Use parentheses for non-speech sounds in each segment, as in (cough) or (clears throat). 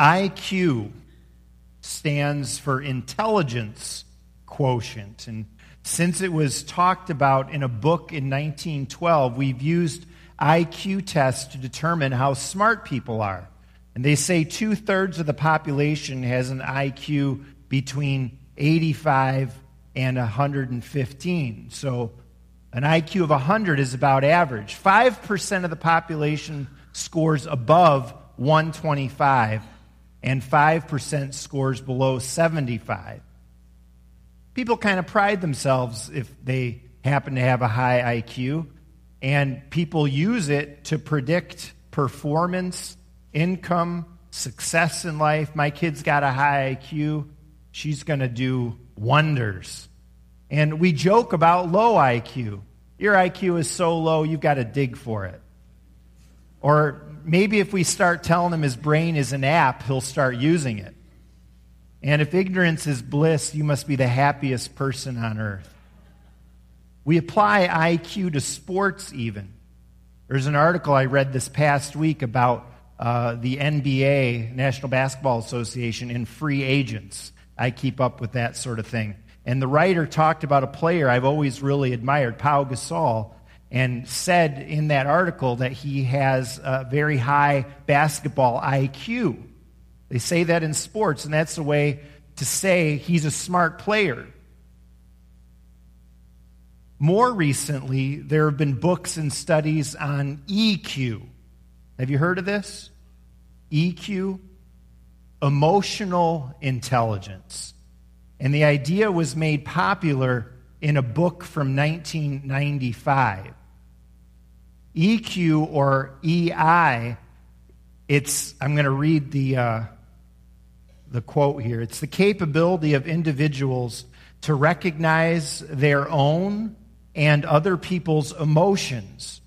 IQ stands for intelligence quotient. And since it was talked about in a book in 1912, we've used IQ tests to determine how smart people are. And they say two thirds of the population has an IQ between 85 and 115. So an IQ of 100 is about average. 5% of the population scores above 125, and 5% scores below 75. People kind of pride themselves if they happen to have a high IQ, and people use it to predict performance, income, success in life. My kid's got a high IQ, she's going to do wonders. And we joke about low IQ. Your IQ is so low, you've got to dig for it. Or maybe if we start telling him his brain is an app, he'll start using it. And if ignorance is bliss, you must be the happiest person on earth. We apply IQ to sports, even. There's an article I read this past week about uh, the NBA, National Basketball Association, and free agents. I keep up with that sort of thing. And the writer talked about a player I've always really admired, Pau Gasol, and said in that article that he has a very high basketball IQ. They say that in sports, and that's a way to say he's a smart player. More recently, there have been books and studies on EQ. Have you heard of this? EQ? Emotional intelligence. And the idea was made popular in a book from 1995. EQ or EI, it's, I'm going to read the, uh, the quote here. It's the capability of individuals to recognize their own and other people's emotions,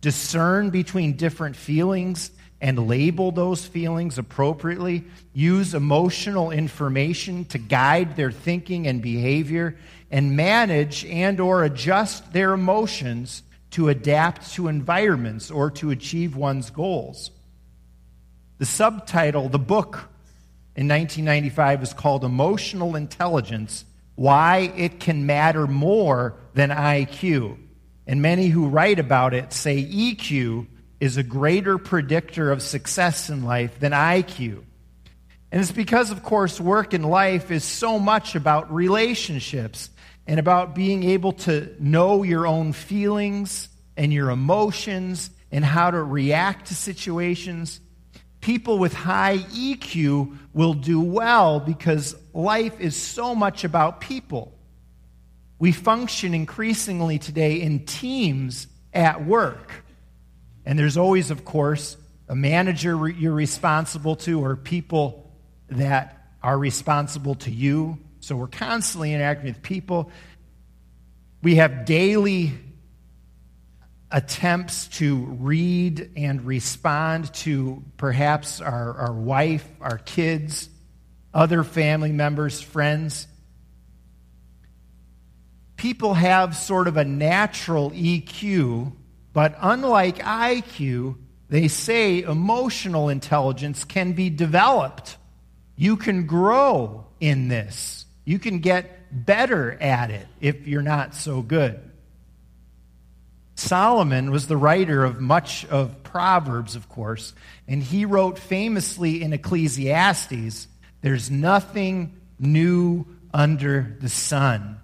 discern between different feelings and label those feelings appropriately, use emotional information to guide their thinking and behavior, and manage and or adjust their emotions to adapt to environments or to achieve one's goals. The subtitle, the book in 1995 is called Emotional Intelligence Why It Can Matter More Than IQ. And many who write about it say EQ is a greater predictor of success in life than IQ. And it's because, of course, work in life is so much about relationships and about being able to know your own feelings and your emotions and how to react to situations people with high EQ will do well because life is so much about people. We function increasingly today in teams at work. And there's always, of course, a manager you're responsible to or people that are responsible to you. So we're constantly interacting with people. We have daily attempts to read and respond to perhaps our, our wife, our kids, other family members, friends. People have sort of a natural EQ, but unlike IQ, they say emotional intelligence can be developed. You can grow in this. You can get better at it if you're not so good. Solomon was the writer of much of Proverbs, of course, and he wrote famously in Ecclesiastes there's nothing new under the sun.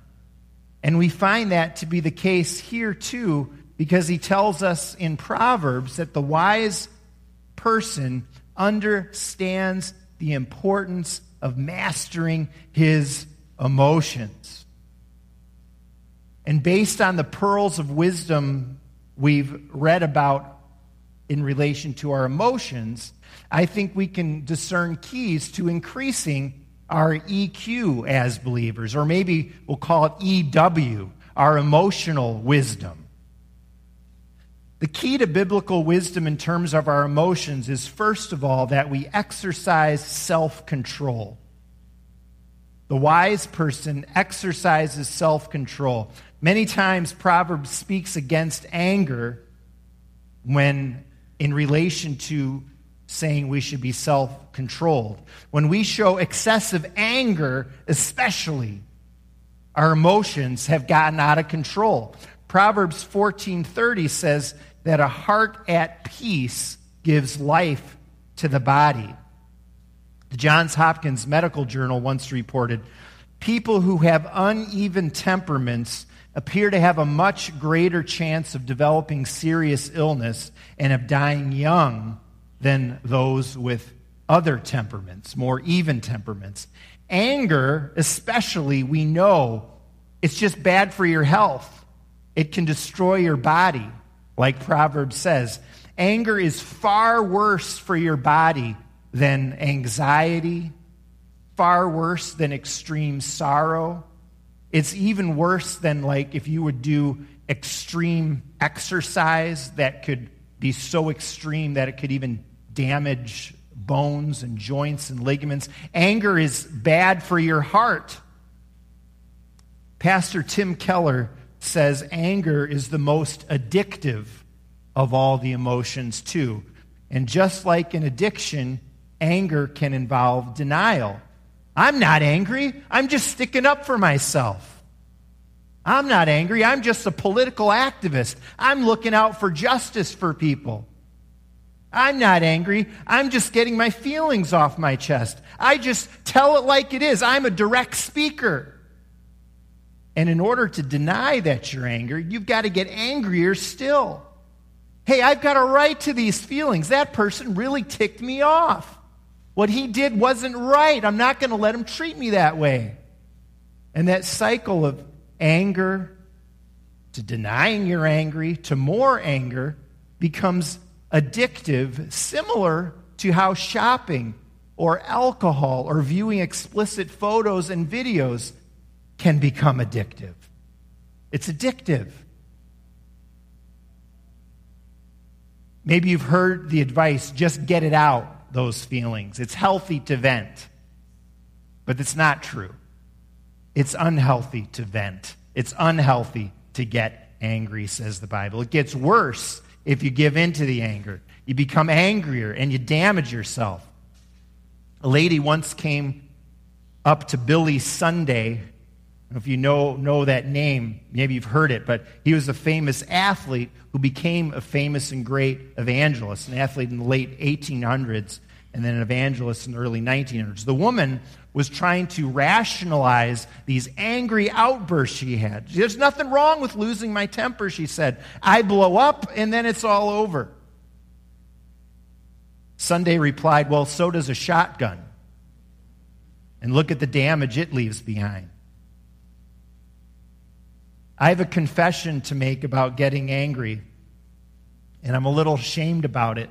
And we find that to be the case here too, because he tells us in Proverbs that the wise person understands the importance of mastering his emotions. And based on the pearls of wisdom we've read about in relation to our emotions, I think we can discern keys to increasing our EQ as believers, or maybe we'll call it EW, our emotional wisdom. The key to biblical wisdom in terms of our emotions is, first of all, that we exercise self control. The wise person exercises self control. Many times, Proverbs speaks against anger when in relation to saying we should be self controlled. When we show excessive anger, especially, our emotions have gotten out of control. Proverbs 14:30 says that a heart at peace gives life to the body. The Johns Hopkins Medical Journal once reported people who have uneven temperaments appear to have a much greater chance of developing serious illness and of dying young than those with other temperaments, more even temperaments. Anger, especially, we know it's just bad for your health. It can destroy your body, like Proverbs says. Anger is far worse for your body than anxiety, far worse than extreme sorrow. It's even worse than like if you would do extreme exercise that could be so extreme that it could even damage bones and joints and ligaments. Anger is bad for your heart. Pastor Tim Keller says anger is the most addictive of all the emotions, too. And just like an addiction, anger can involve denial. I'm not angry, I'm just sticking up for myself. I'm not angry, I'm just a political activist. I'm looking out for justice for people. I'm not angry. I'm just getting my feelings off my chest. I just tell it like it is. I'm a direct speaker. And in order to deny that you're angry, you've got to get angrier still. Hey, I've got a right to these feelings. That person really ticked me off. What he did wasn't right. I'm not going to let him treat me that way. And that cycle of anger to denying you're angry to more anger becomes addictive, similar to how shopping or alcohol or viewing explicit photos and videos can become addictive. It's addictive. Maybe you've heard the advice just get it out, those feelings. It's healthy to vent. But it's not true. It's unhealthy to vent. It's unhealthy to get angry, says the Bible. It gets worse if you give in to the anger. You become angrier and you damage yourself. A lady once came up to Billy Sunday if you know, know that name, maybe you've heard it, but he was a famous athlete who became a famous and great evangelist, an athlete in the late 1800s and then an evangelist in the early 1900s. The woman was trying to rationalize these angry outbursts she had. There's nothing wrong with losing my temper, she said. I blow up and then it's all over. Sunday replied, Well, so does a shotgun. And look at the damage it leaves behind. I have a confession to make about getting angry, and I'm a little ashamed about it.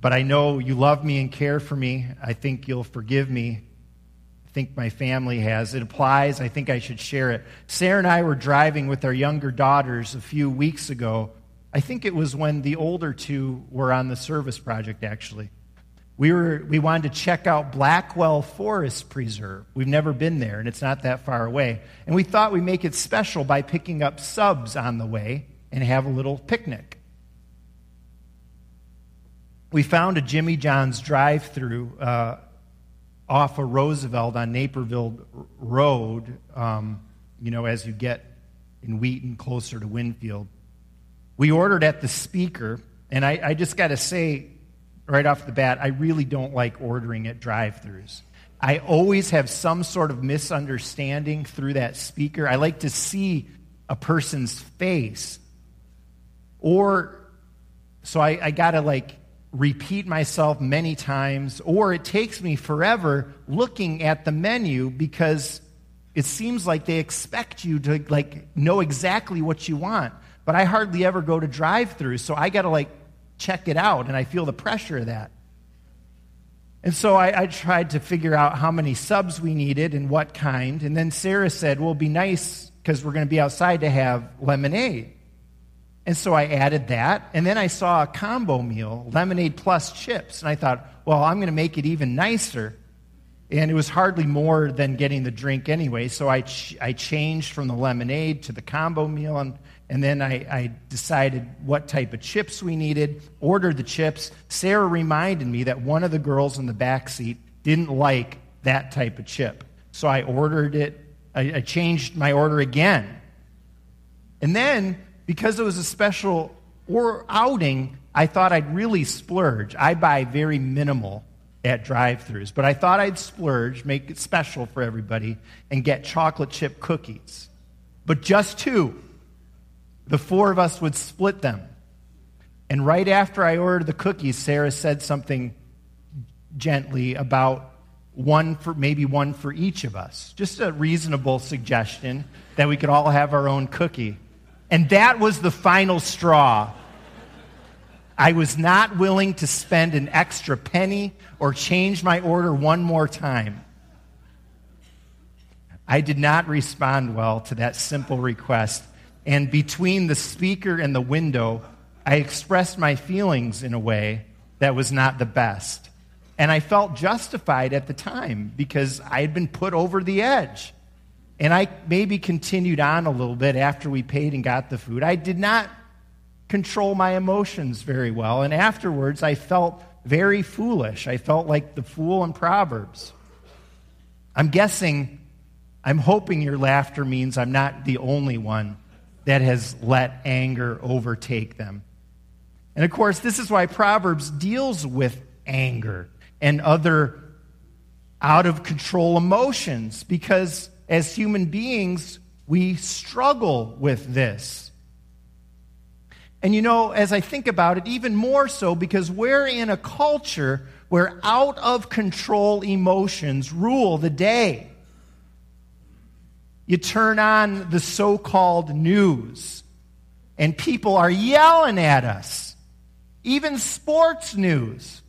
But I know you love me and care for me. I think you'll forgive me. I think my family has. It applies. I think I should share it. Sarah and I were driving with our younger daughters a few weeks ago. I think it was when the older two were on the service project, actually. We, were, we wanted to check out Blackwell Forest Preserve. We've never been there, and it's not that far away. And we thought we'd make it special by picking up subs on the way and have a little picnic. We found a Jimmy John's drive through uh, off of Roosevelt on Naperville Road, um, you know, as you get in Wheaton closer to Winfield. We ordered at the speaker, and I, I just got to say, right off the bat, I really don't like ordering at drive throughs. I always have some sort of misunderstanding through that speaker. I like to see a person's face. Or, so I, I got to like repeat myself many times, or it takes me forever looking at the menu because it seems like they expect you to like know exactly what you want. But I hardly ever go to drive throughs, so I got to like check it out, and I feel the pressure of that. And so I, I, tried to figure out how many subs we needed and what kind. And then Sarah said, well, be nice because we're going to be outside to have lemonade. And so I added that. And then I saw a combo meal, lemonade plus chips. And I thought, well, I'm going to make it even nicer. And it was hardly more than getting the drink anyway. So I, ch- I changed from the lemonade to the combo meal. And And then I, I, decided what type of chips we needed, ordered the chips. Sarah reminded me that one of the girls in the back seat didn't like that type of chip. So I ordered it, I, I changed my order again. And then, because it was a special or outing, I thought I'd really splurge. I buy very minimal at drive throughs, but I thought I'd splurge, make it special for everybody, and get chocolate chip cookies. But just two. The four of us would split them. And right after I ordered the cookies, Sarah said something gently about one for maybe one for each of us. Just a reasonable suggestion that we could all have our own cookie. And that was the final straw I was not willing to spend an extra penny or change my order one more time. I did not respond well to that simple request. And between the speaker and the window, I expressed my feelings in a way that was not the best. And I felt justified at the time because I had been put over the edge. And I maybe continued on a little bit after we paid and got the food. I did not control my emotions very well. And afterwards, I felt very foolish. I felt like the fool in Proverbs. I'm guessing, I'm hoping your laughter means I'm not the only one that has let anger overtake them. And of course, this is why Proverbs deals with anger and other out of control emotions, because as human beings, we struggle with this. And you know, as I think about it, even more so because we're in a culture where out of control emotions rule the day. You turn on the so called news, and people are yelling at us, even sports news.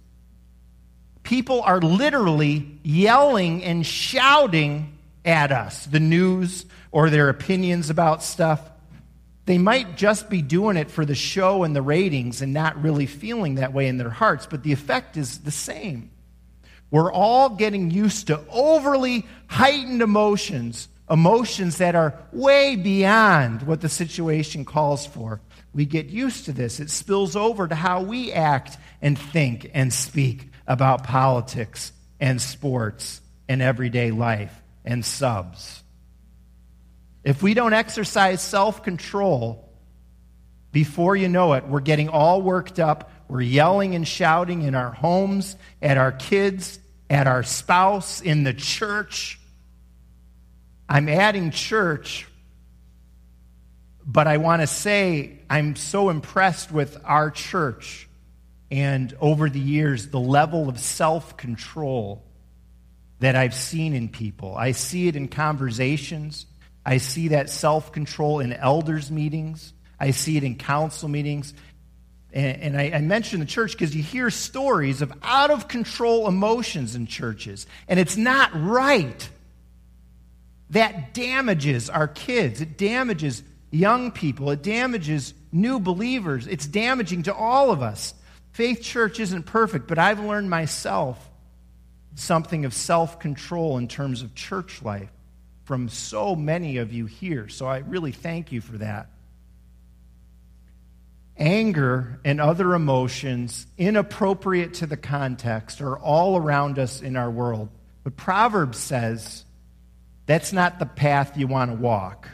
People are literally yelling and shouting at us, the news or their opinions about stuff. They might just be doing it for the show and the ratings and not really feeling that way in their hearts, but the effect is the same. We're all getting used to overly heightened emotions, emotions that are way beyond what the situation calls for. We get used to this. It spills over to how we act and think and speak about politics and sports and everyday life and subs. If we don't exercise self control, before you know it, we're getting all worked up. We're yelling and shouting in our homes, at our kids, at our spouse, in the church. I'm adding church, but I want to say I'm so impressed with our church and over the years, the level of self control that I've seen in people. I see it in conversations. I see that self control in elders' meetings. I see it in council meetings. And, I, I mention the church because you hear stories of out of control emotions in churches, and it's not right. That damages our kids, it damages young people, it damages new believers, it's damaging to all of us. Faith Church isn't perfect, but I've learned myself something of self control in terms of church life from so many of you here. So I really thank you for that. Anger and other emotions, inappropriate to the context, are all around us in our world. But Proverbs says that's not the path you want to walk.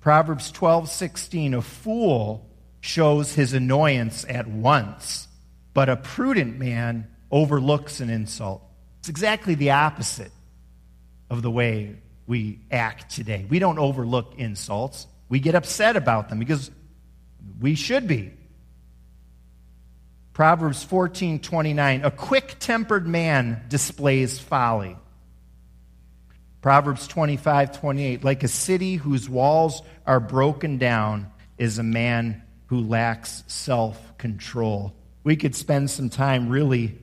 Proverbs 12:16 a fool shows his annoyance at once, but a prudent man overlooks an insult. It's exactly the opposite of the way we act today. We don't overlook insults, we get upset about them because we should be. Proverbs 14:29 a quick tempered man displays folly. Proverbs 25 28, like a city whose walls are broken down is a man who lacks self control. We could spend some time really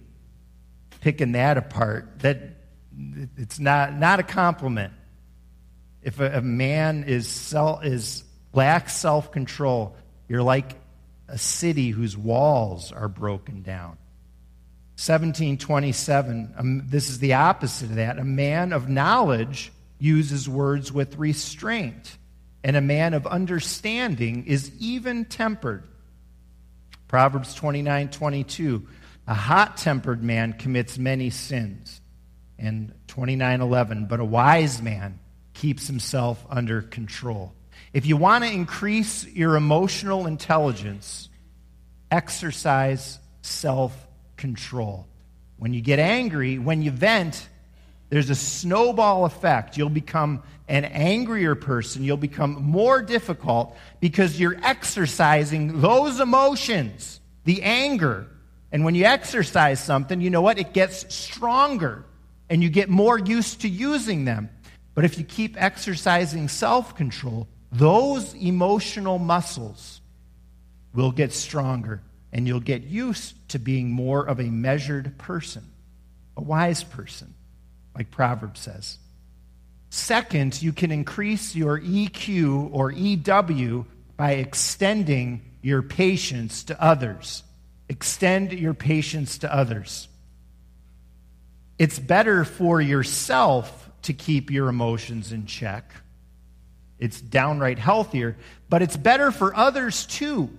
picking that apart. That it's not, not a compliment. If a, a man is, self, is lacks self control, you're like a city whose walls are broken down. 1727, um, this is the opposite of that. A man of knowledge uses words with restraint. and a man of understanding is even tempered. Proverbs 29 22. A hot tempered man commits many sins. And 29 11. But a wise man keeps himself under control. If you want to increase your emotional intelligence, exercise self control. When you get angry, when you vent, there's a snowball effect. You'll become an angrier person. You'll become more difficult because you're exercising those emotions, the anger. And when you exercise something, you know what? It gets stronger and you get more used to using them. But if you keep exercising self control, those emotional muscles will get stronger and you'll get used to being more of a measured person, a wise person like Proverbs says. Second, you can increase your EQ or EW by extending your patience to others. Extend your patience to others. It's better for yourself to keep your emotions in check. It's downright healthier, but it's better for others too.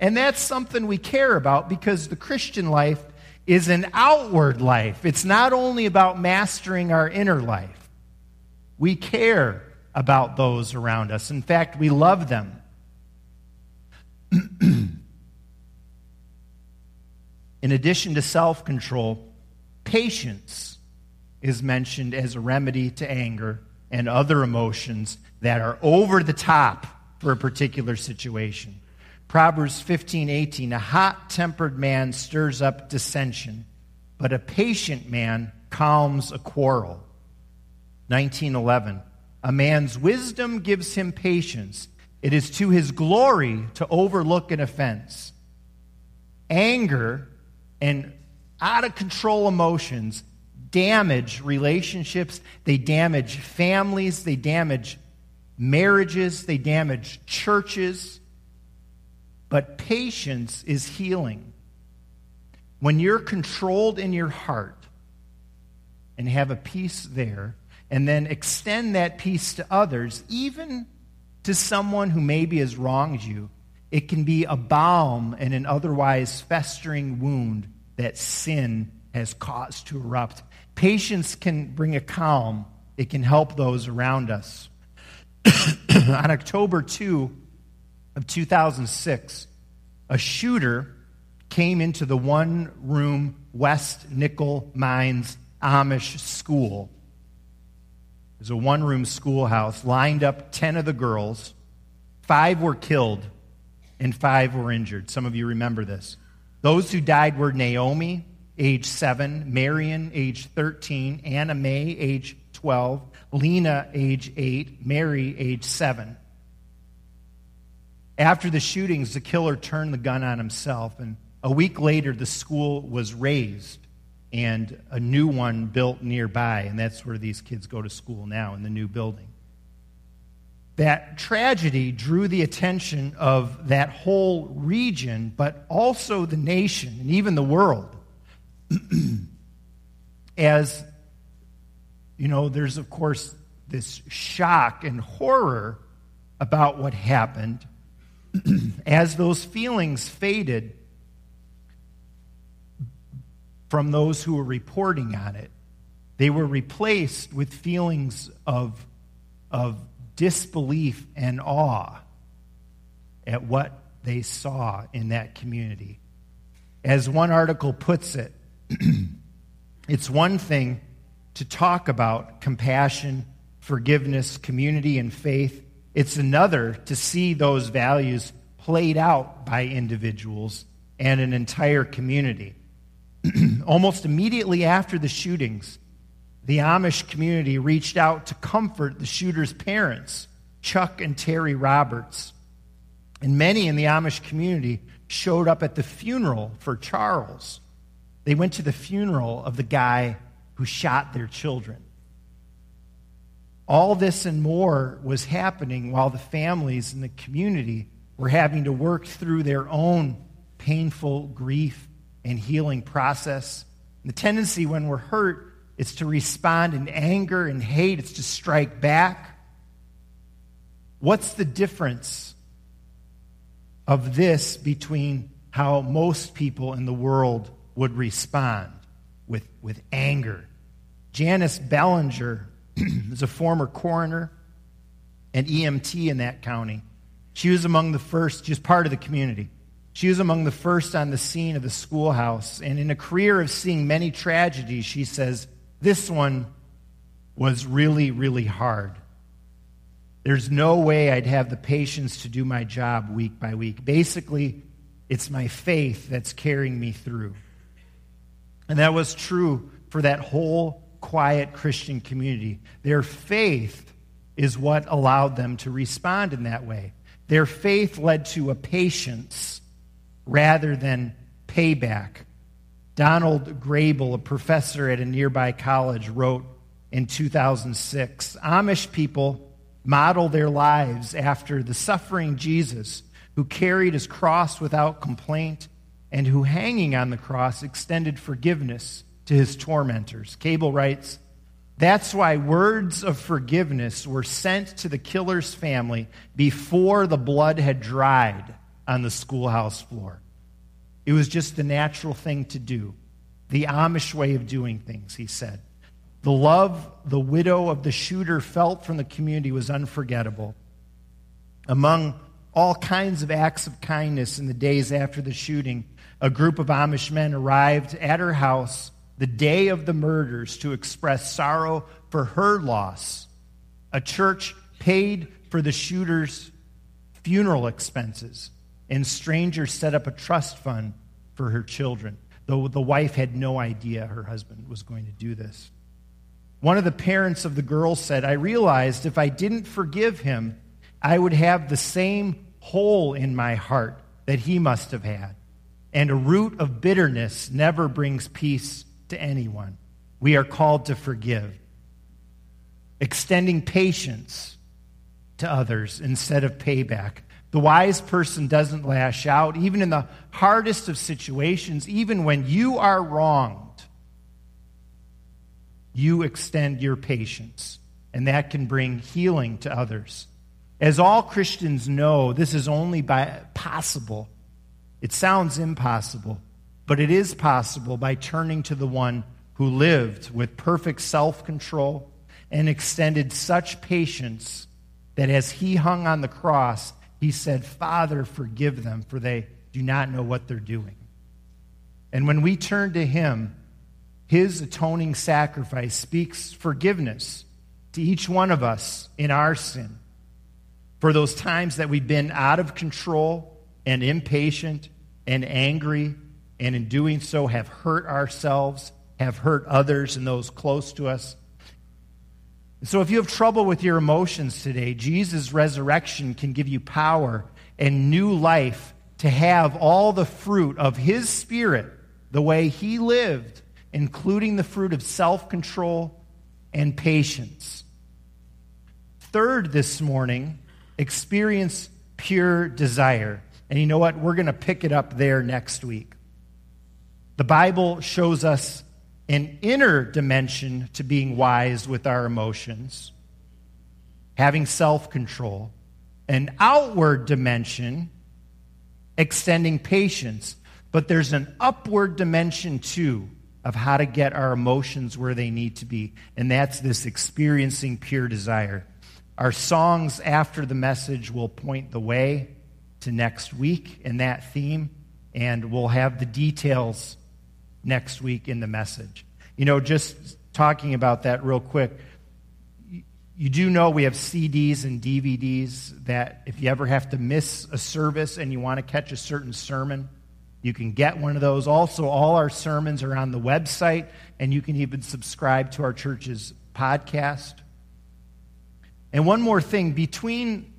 And that's something we care about because the Christian life is an outward life. It's not only about mastering our inner life. We care about those around us. In fact, we love them. (clears throat) In addition to self control, patience is mentioned as a remedy to anger and other emotions that are over the top for a particular situation. Proverbs 15, 18. A hot tempered man stirs up dissension, but a patient man calms a quarrel. 1911. A man's wisdom gives him patience. It is to his glory to overlook an offense. Anger and out of control emotions damage relationships, they damage families, they damage marriages, they damage churches. But patience is healing. When you're controlled in your heart and have a peace there, and then extend that peace to others, even to someone who maybe has wronged you, it can be a balm in an otherwise festering wound that sin has caused to erupt. Patience can bring a calm, it can help those around us. (coughs) On October 2, of 2006, a shooter came into the one room West Nickel Mines Amish school. It was a one room schoolhouse, lined up 10 of the girls. Five were killed and five were injured. Some of you remember this. Those who died were Naomi, age 7, Marian, age 13, Anna Mae, age 12, Lena, age 8, Mary, age 7. After the shootings, the killer turned the gun on himself, and a week later, the school was razed and a new one built nearby, and that's where these kids go to school now in the new building. That tragedy drew the attention of that whole region, but also the nation and even the world. (clears throat) As you know, there's of course this shock and horror about what happened (clears throat) as those feelings faded from those who were reporting on it, they were replaced with feelings of, of disbelief and awe at what they saw in that community. As one article puts it, (clears throat) it's one thing to talk about compassion, forgiveness, community, and faith it's another to see those values played out by individuals and an entire community. (clears throat) Almost immediately after the shootings, the Amish community reached out to comfort the shooter's parents, Chuck and Terri Roberts. And many in the Amish community showed up at the funeral for Charles. They went to the funeral of the guy who shot their children. All this and more was happening while the families in the community were having to work through their own painful grief and healing process. And the tendency when we're hurt is to respond in anger and hate, it's to strike back. What's the difference of this between how most people in the world would respond with, with anger? Janice Ballenger (clears throat) is a former coroner and EMT in that county. She was among the first, she was part of the community. She was among the first on the scene of the schoolhouse. And in a career of seeing many tragedies, she says, this one was really, really hard. There's no way I'd have the patience to do my job week by week. Basically, it's my faith that's carrying me through. And that was true for that whole quiet Christian community. Their faith is what allowed them to respond in that way. Their faith led to a patience rather than payback. Donald Kraybill, a professor at a nearby college, wrote in 2006 Amish people model their lives after the suffering Jesus who carried his cross without complaint and who, hanging on the cross, extended forgiveness to his tormentors. Kraybill writes, That's why words of forgiveness were sent to the killer's family before the blood had dried on the schoolhouse floor. It was just the natural thing to do, the Amish way of doing things, he said. The love the widow of the shooter felt from the community was unforgettable. Among all kinds of acts of kindness in the days after the shooting, a group of Amish men arrived at her house the day of the murders to express sorrow for her loss. A church paid for the shooter's funeral expenses, and strangers set up a trust fund for her children, though the wife had no idea her husband was going to do this. One of the parents of the girl said, I realized if I didn't forgive him, I would have the same hole in my heart that he must have had. And a root of bitterness never brings peace to anyone. We are called to forgive, extending patience to others instead of payback. The wise person doesn't lash out, even in the hardest of situations, even when you are wronged. You extend your patience, and that can bring healing to others. As all Christians know, this is only by, possible. It sounds impossible, but it is possible by turning to the one who lived with perfect self control and extended such patience that as he hung on the cross, he said, Father, forgive them, for they do not know what they're doing. And when we turn to him, his atoning sacrifice speaks forgiveness to each one of us in our sin for those times that we've been out of control and impatient and angry and in doing so have hurt ourselves, have hurt others and those close to us. So if you have trouble with your emotions today, Jesus' resurrection can give you power and new life to have all the fruit of his spirit the way he lived, including the fruit of self control and patience. Third, this morning, experience pure desire. And you know what? We're going to pick it up there next week. The Bible shows us an inner dimension to being wise with our emotions, having self control, an outward dimension, extending patience. But there's an upward dimension too of how to get our emotions where they need to be, and that's this experiencing pure desire. Our songs after the message will point the way to next week in that theme, and we'll have the details next week in the message. You know, just talking about that real quick, you do know we have CDs and DVDs that if you ever have to miss a service and you want to catch a certain sermon, you can get one of those. Also, all our sermons are on the website, and you can even subscribe to our church's podcast. And one more thing between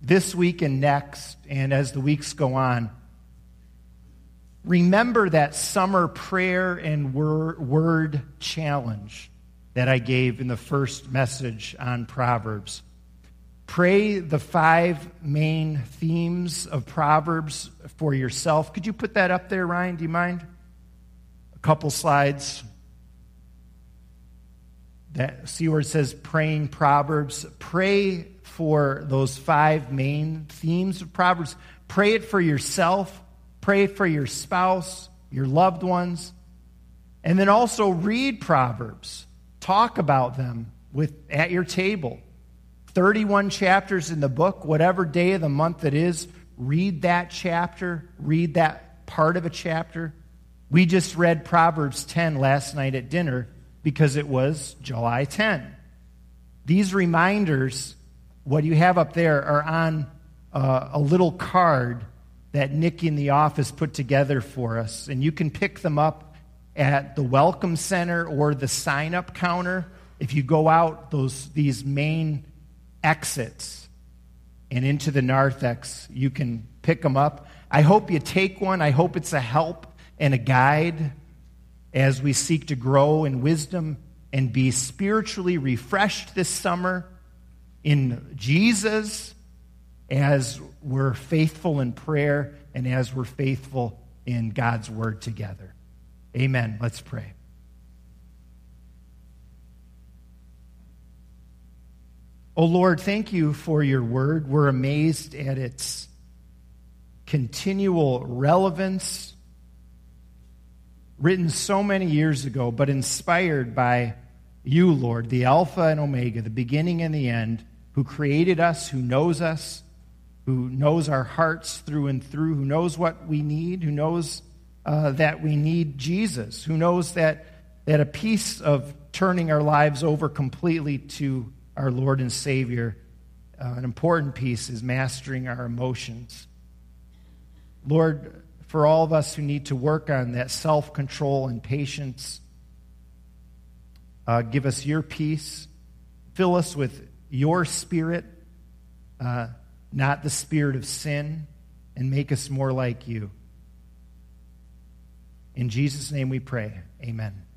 this week and next, and as the weeks go on, remember that summer prayer and word challenge that I gave in the first message on Proverbs. Pray the five main themes of Proverbs for yourself. Could you put that up there, Ryan? Do you mind? A couple slides. That where it says praying Proverbs. Pray for those five main themes of Proverbs. Pray it for yourself, pray for your spouse, your loved ones, and then also read Proverbs. Talk about them with at your table. 31 chapters in the book, whatever day of the month it is, read that chapter, read that part of a chapter. We just read Proverbs 10 last night at dinner because it was July 10. These reminders, what you have up there, are on uh, a little card that Nick in the office put together for us. And you can pick them up at the Welcome Center or the sign up counter. If you go out those, these main exits and into the narthex, you can pick them up. I hope you take one. I hope it's a help and a guide as we seek to grow in wisdom and be spiritually refreshed this summer in Jesus as we're faithful in prayer and as we're faithful in God's word together. Amen. Let's pray. Oh Lord, thank you for your word. We're amazed at its continual relevance, written so many years ago, but inspired by you, Lord, the Alpha and Omega, the beginning and the end, who created us, who knows us, who knows our hearts through and through, who knows what we need, who knows uh, that we need Jesus, who knows that, that a piece of turning our lives over completely to our Lord and Savior, uh, an important piece is mastering our emotions. Lord, for all of us who need to work on that self control and patience, uh, give us your peace. Fill us with your spirit, uh, not the spirit of sin, and make us more like you. In Jesus' name we pray. Amen.